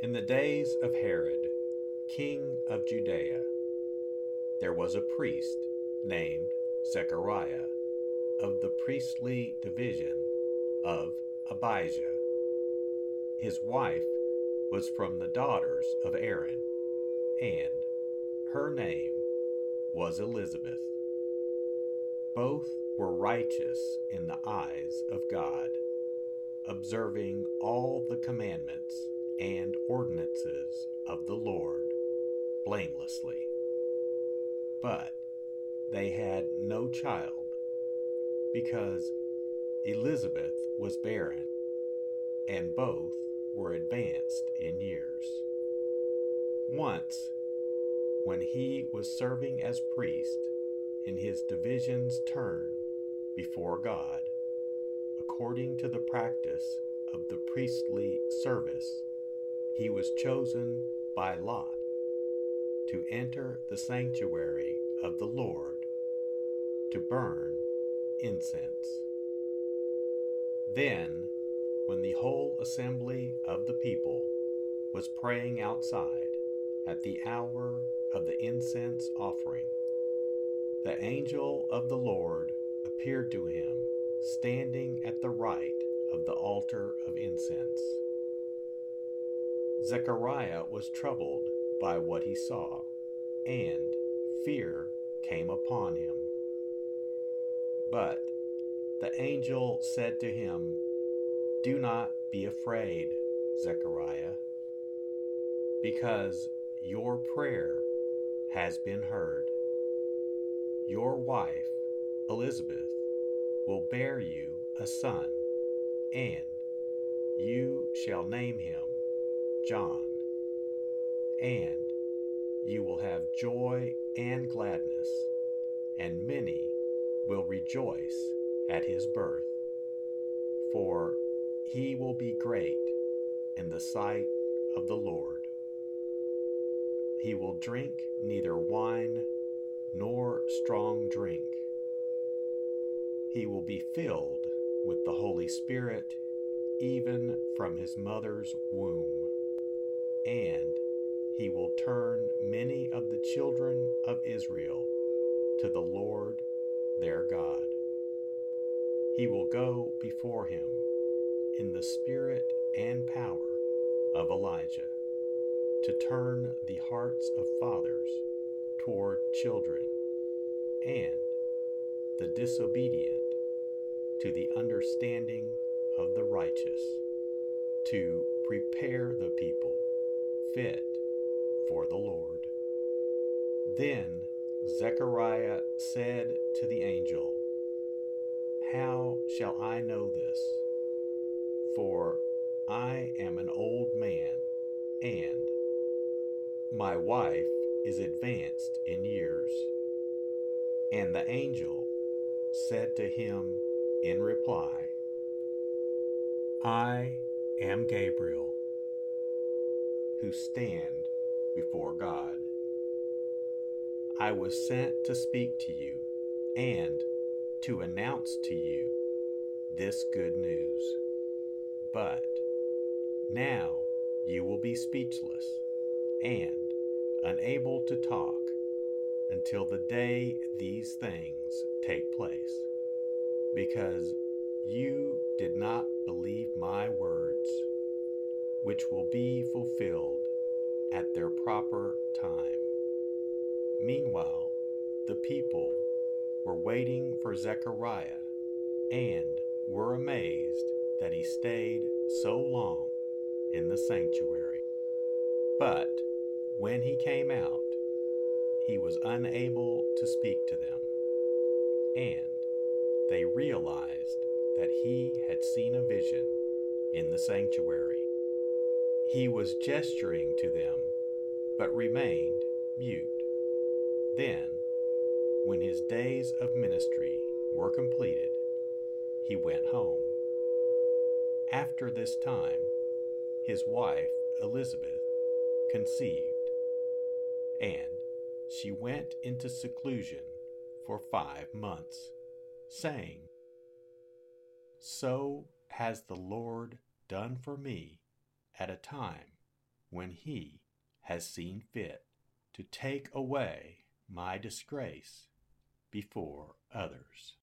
In the days of Herod, king of Judea, there was a priest named Zechariah of the priestly division of Abijah. His wife was from the daughters of Aaron, and her name was Elizabeth. Both were righteous in the eyes of God, observing all the commandments and ordinances of the Lord blamelessly. But they had no child because Elizabeth was barren, and both were advanced in years. Once, when he was serving as priest in his division's turn before God, according to the practice of the priestly service, he was chosen by lot to enter the sanctuary of the Lord to burn incense. Then, when the whole assembly of the people was praying outside at the hour of the incense offering, the angel of the Lord appeared to him standing at the right of the altar of incense. Zechariah was troubled by what he saw, and fear came upon him. But the angel said to him, Do not be afraid, Zechariah, because your prayer has been heard. Your wife, Elizabeth, will bear you a son, and you shall name him John. and you will have joy and gladness, and many will rejoice at his birth. For he will be great in the sight of the Lord. He will drink neither wine nor strong drink. He will be filled with the Holy Spirit even from his mother's womb. And he will turn many of the children of Israel to the Lord their God. He will go before him in the spirit and power of Elijah to turn the hearts of fathers toward children and the disobedient to the understanding of the righteous, to prepare the people fit for the Lord. Then Zechariah said to the angel, How shall I know this? For I am an old man, and my wife is advanced in years. And the angel said to him in reply, I am Gabriel, who stand before God. I was sent to speak to you and to announce to you this good news. But now you will be speechless and unable to talk until the day these things take place, because you did not believe my words, which will be fulfilled at their proper time. Meanwhile, the people were waiting for Zechariah and were amazed that he stayed so long in the sanctuary. But when he came out, he was unable to speak to them, and they realized that he had seen a vision in the sanctuary. He was gesturing to them, but remained mute. Then, when his days of ministry were completed, he went home. After this time, his wife, Elizabeth, conceived, and she went into seclusion for five months, saying, so has the Lord done for me at a time when He has seen fit to take away my disgrace before others.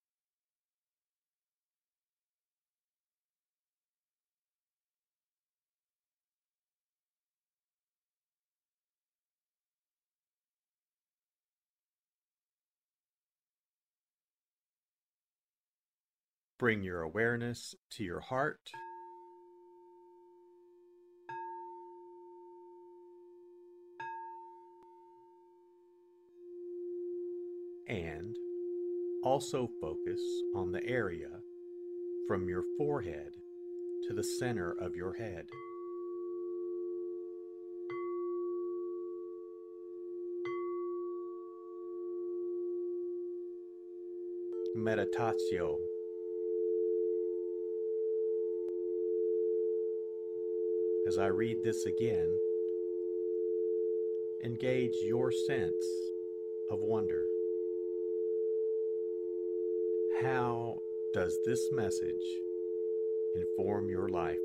Bring your awareness to your heart. Also focus on the area from your forehead to the center of your head. Meditatio as I read this again, engage your sense of wonder. How does this message inform your life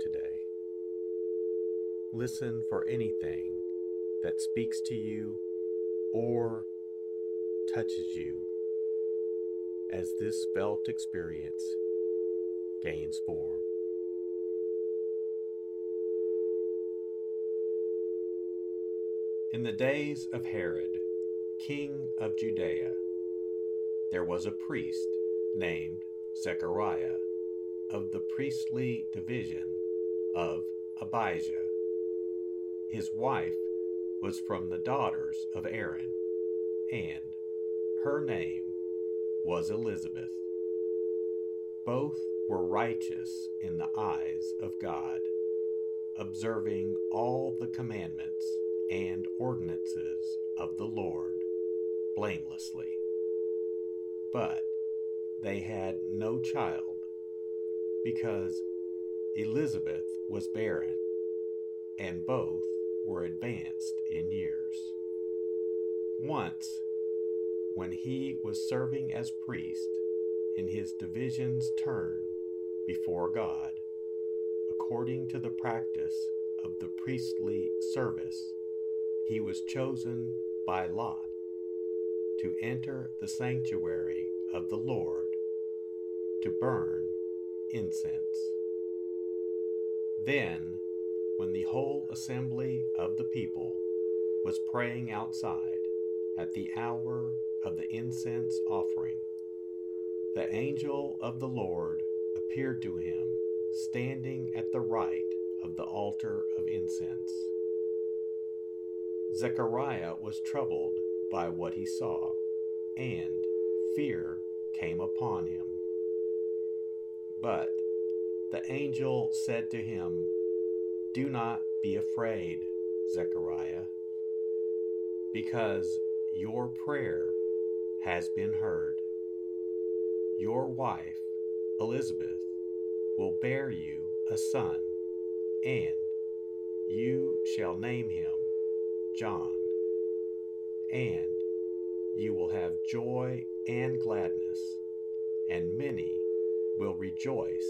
today? Listen for anything that speaks to you or touches you as this felt experience gains form. In the days of Herod, king of Judea, there was a priest named Zechariah of the priestly division of Abijah. His wife was from the daughters of Aaron, and her name was Elizabeth. Both were righteous in the eyes of God, observing all the commandments and ordinances of the Lord blamelessly. But they had no child because Elizabeth was barren and both were advanced in years. Once, when he was serving as priest in his division's turn before God, according to the practice of the priestly service, he was chosen by lot to enter the sanctuary of the Lord to burn incense. Then, when the whole assembly of the people was praying outside at the hour of the incense offering, the angel of the Lord appeared to him standing at the right of the altar of incense. Zechariah was troubled by what he saw, and fear came upon him. But the angel said to him, Do not be afraid, Zechariah, because your prayer has been heard. Your wife, Elizabeth, will bear you a son, and you shall name him John. And you will have joy and gladness, and many will rejoice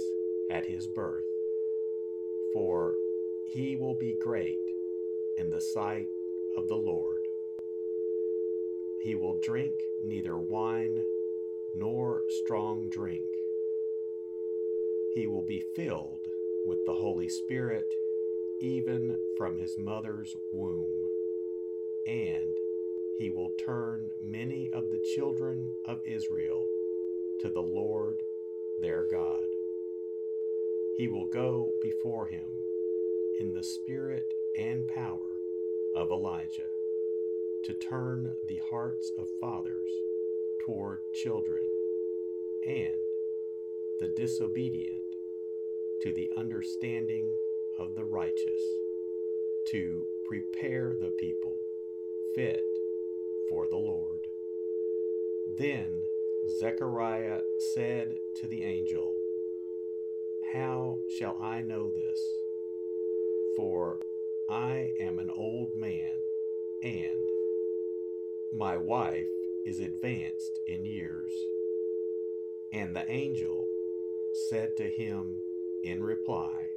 at his birth. For he will be great in the sight of the Lord. He will drink neither wine nor strong drink. He will be filled with the Holy Spirit even from his mother's womb. And he will turn many of the children of Israel to the Lord their God. He will go before him in the spirit and power of Elijah to turn the hearts of fathers toward children and the disobedient to the understanding of the righteous, to prepare the people fit for the Lord. Then Zechariah said to the angel, How shall I know this? For I am an old man, and my wife is advanced in years. And the angel said to him in reply,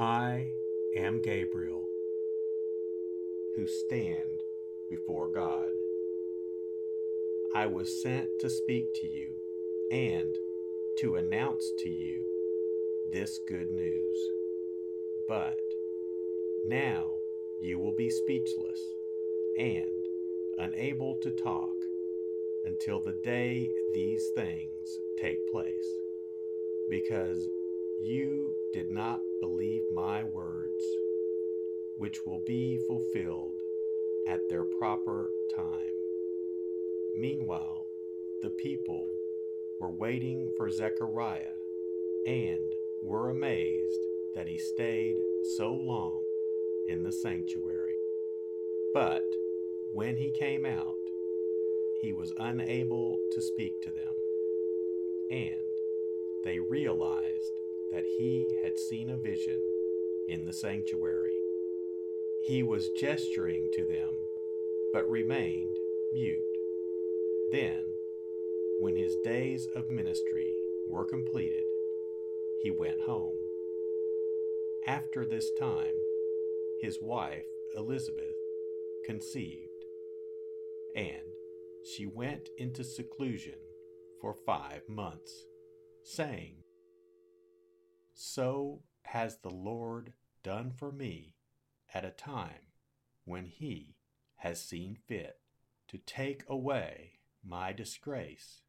I am Gabriel, who stand before God. I was sent to speak to you and to announce to you this good news. But now you will be speechless and unable to talk until the day these things take place, because you did not believe my words, which will be fulfilled at their proper time. Meanwhile, the people were waiting for Zechariah and were amazed that he stayed so long in the sanctuary. But when he came out, he was unable to speak to them, and they realized that he had seen a vision in the sanctuary. He was gesturing to them, but remained mute. Then, when his days of ministry were completed, he went home. After this time, his wife, Elizabeth, conceived, and she went into seclusion for five months, saying, So has the Lord done for me at a time when he has seen fit to take away my disgrace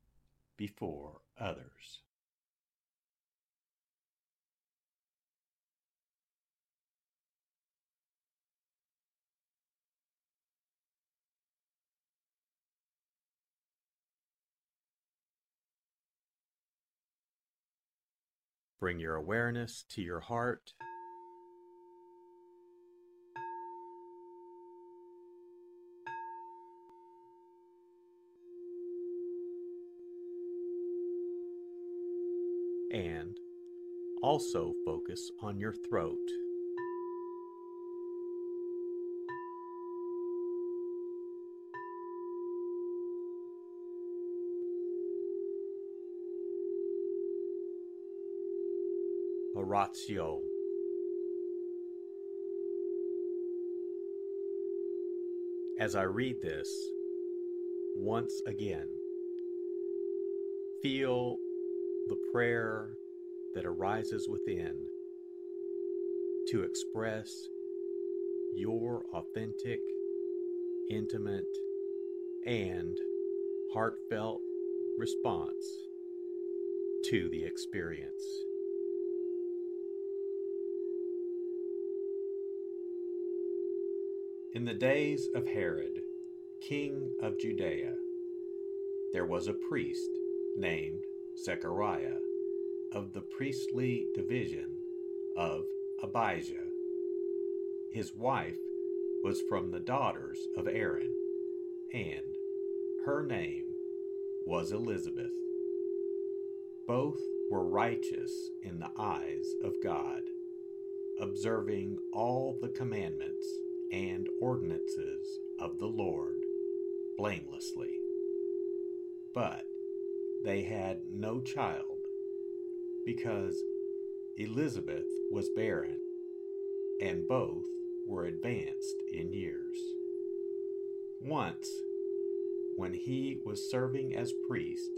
before others. Bring your awareness to your heart also focus on your throat. Oratio. As I read this, once again, feel the prayer that arises within to express your authentic, intimate, and heartfelt response to the experience. In the days of Herod, king of Judea, there was a priest named Zechariah of the priestly division of Abijah. His wife was from the daughters of Aaron, and her name was Elizabeth. Both were righteous in the eyes of God, observing all the commandments and ordinances of the Lord blamelessly. But they had no child because Elizabeth was barren and both were advanced in years. Once, when he was serving as priest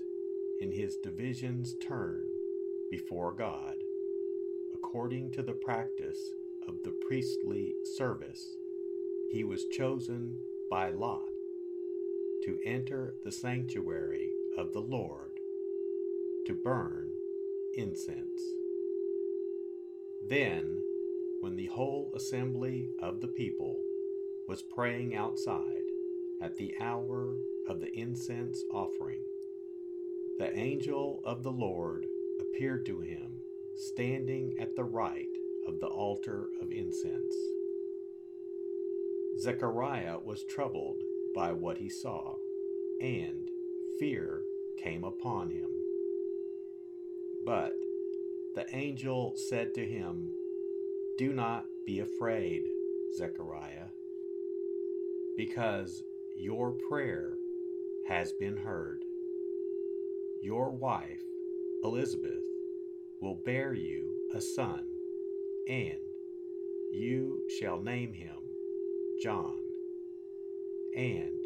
in his division's turn before God, according to the practice of the priestly service, he was chosen by lot to enter the sanctuary of the Lord to burn incense. Then, when the whole assembly of the people was praying outside at the hour of the incense offering, the angel of the Lord appeared to him, standing at the right of the altar of incense. Zechariah was troubled by what he saw, and fear came upon him. But the angel said to him, Do not be afraid, Zechariah, because your prayer has been heard. Your wife, Elizabeth, will bear you a son, and you shall name him John. And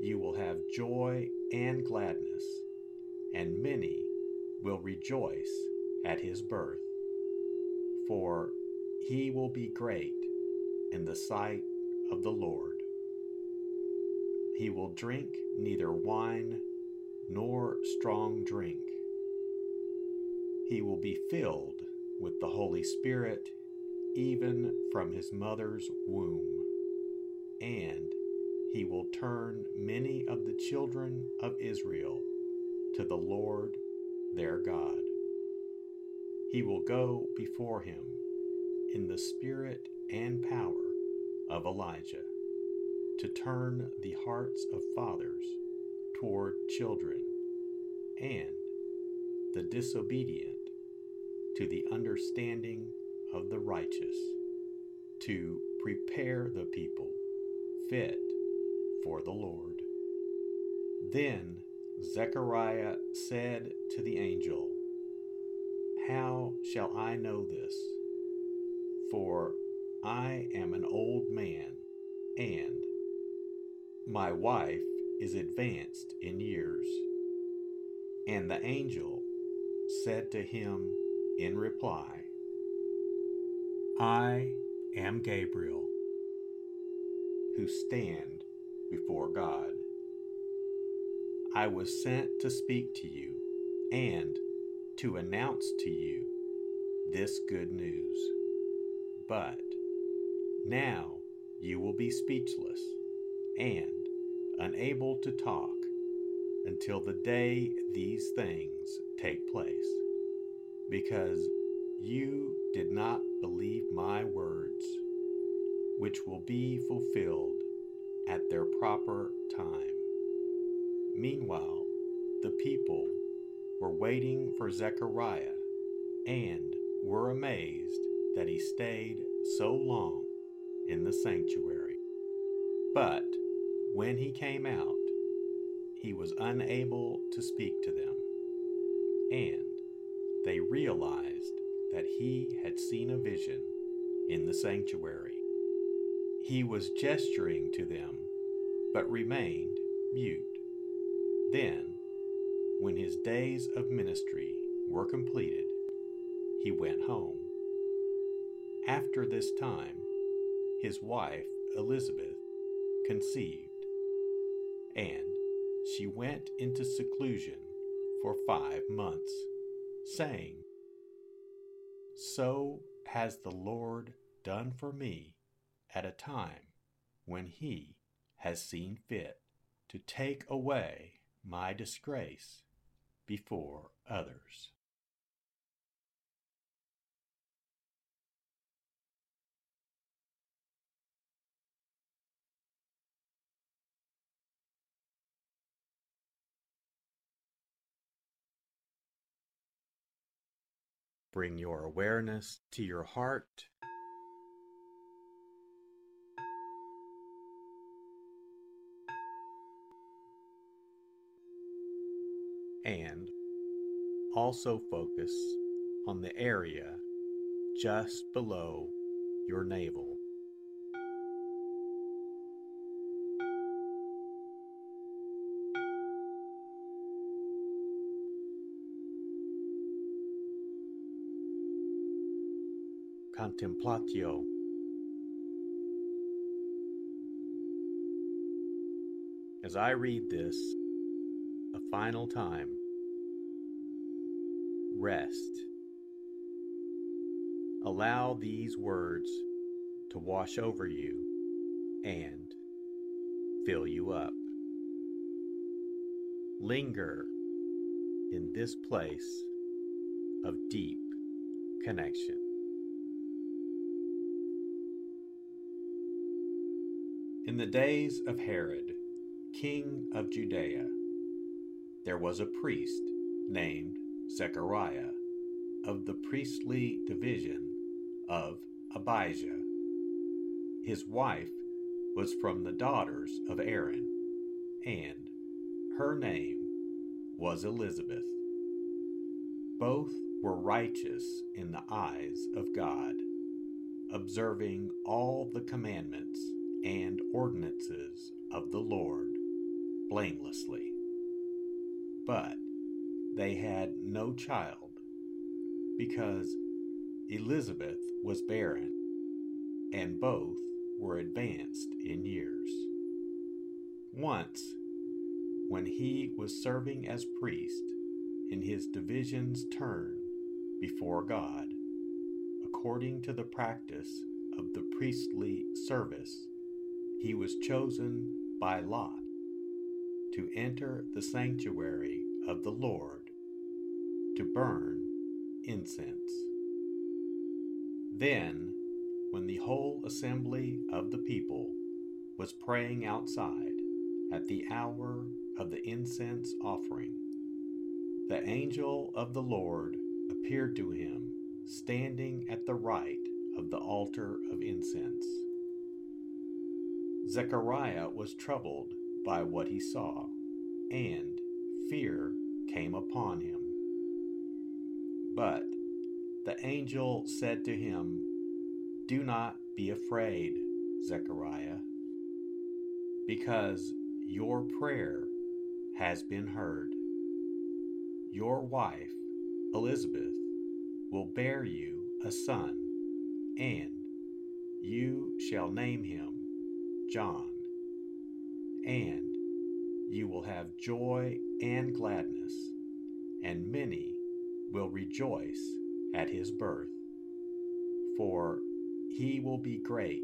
you will have joy and gladness, and many will rejoice at his birth. For he will be great in the sight of the Lord. He will drink neither wine nor strong drink. He will be filled with the Holy Spirit even from his mother's womb and he will turn many of the children of Israel to the Lord their God. He will go before him in the spirit and power of Elijah to turn the hearts of fathers toward children and the disobedient to the understanding of the righteous to prepare the people fit for the Lord. Then Zechariah said to the angel, How shall I know this? For I am an old man, and my wife is advanced in years. And the angel said to him in reply, I am Gabriel who stand before God. I was sent to speak to you and to announce to you this good news. But now you will be speechless and unable to talk until the day these things take place, because you did not believe my words which will be fulfilled at their proper time. Meanwhile, the people were waiting for Zechariah and were amazed that he stayed so long in the sanctuary. But when he came out, he was unable to speak to them, and they realized that he had seen a vision in the sanctuary. He was gesturing to them, but remained mute. Then, when his days of ministry were completed, he went home. After this time, his wife Elizabeth conceived, and she went into seclusion for five months, saying, So has the Lord done for me at a time when he has seen fit to take away my disgrace before others. Bring your awareness to your heart. And also focus on the area just below your navel. contemplatio. As I read this a final time, rest. Allow these words to wash over you and fill you up. Linger in this place of deep connection. In the days of Herod, king of Judea, there was a priest named Zechariah of the priestly division of Abijah. His wife was from the daughters of Aaron, and her name was Elizabeth. Both were righteous in the eyes of God, observing all the commandments and ordinances of the Lord blamelessly. But they had no child because Elizabeth was barren and both were advanced in years. Once, when he was serving as priest in his division's turn before God, according to the practice of the priestly service, he was chosen by lot to enter the sanctuary of the Lord to burn incense. Then, when the whole assembly of the people was praying outside at the hour of the incense offering, the angel of the Lord appeared to him standing at the right of the altar of incense. Zechariah was troubled by what he saw, and fear came upon him. But the angel said to him, Do not be afraid, Zechariah, because your prayer has been heard. Your wife, Elizabeth, will bear you a son, and you shall name him John. And you will have joy and gladness, and many will rejoice at his birth. For he will be great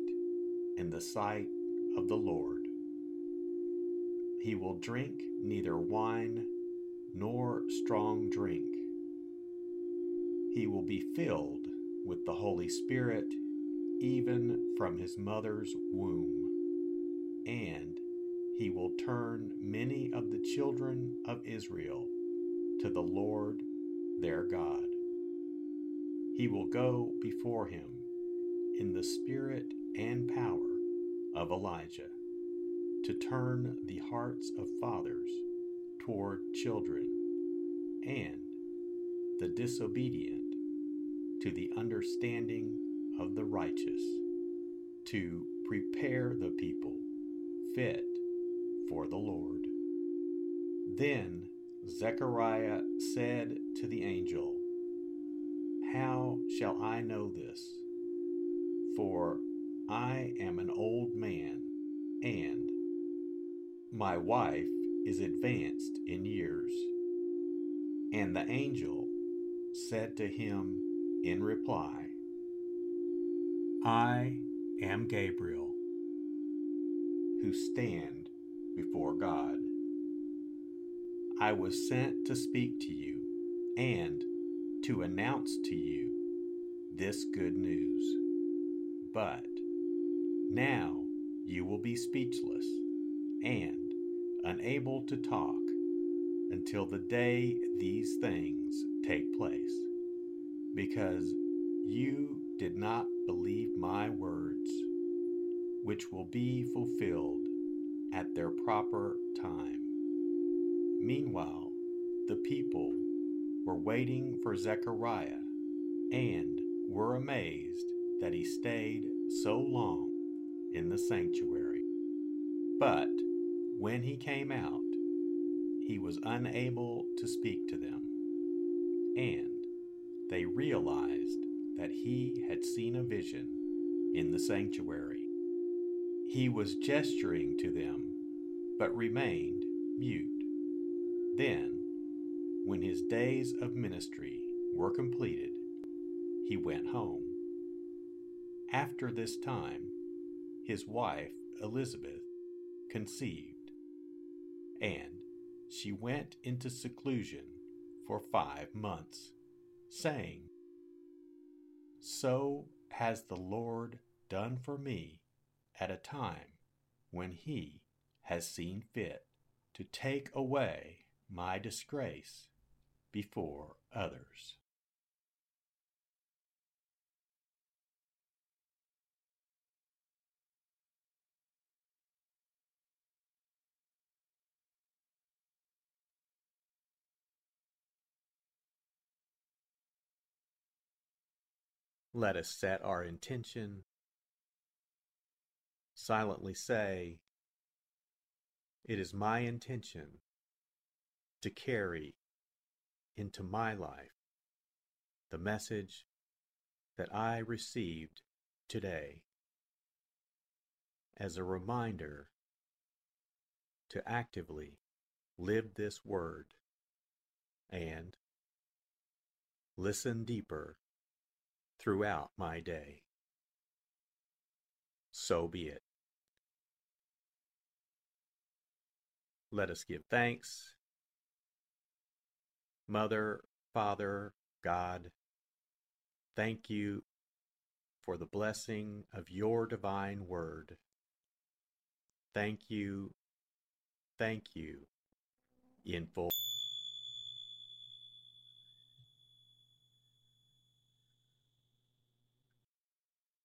in the sight of the Lord. He will drink neither wine nor strong drink. He will be filled with the Holy Spirit even from his mother's womb and he will turn many of the children of Israel to the Lord their God. he will go before him in the spirit and power of Elijah to turn the hearts of fathers toward children and the disobedient to the understanding of the righteous, to prepare the people fit for the Lord. Then Zechariah said to the angel, How shall I know this? For I am an old man, and my wife is advanced in years. And the angel said to him in reply, I am Gabriel, who stand before God. I was sent to speak to you and to announce to you this good news. But now you will be speechless and unable to talk until the day these things take place, because you did not believe my words, which will be fulfilled at their proper time. Meanwhile, the people were waiting for Zechariah and were amazed that he stayed so long in the sanctuary. But when he came out, he was unable to speak to them, and they realized that he had seen a vision in the sanctuary. He was gesturing to them, but remained mute. Then, when his days of ministry were completed, he went home. After this time, his wife, Elizabeth, conceived, and she went into seclusion for five months, saying, So has the Lord done for me at a time when he has seen fit to take away my disgrace before others. Let us set our intention. Silently say, It is my intention to carry into my life the message that I received today as a reminder to actively live this word and listen deeper throughout my day. So be it. Let us give thanks. Mother, Father, God, thank you for the blessing of your divine word. Thank you, thank you in full.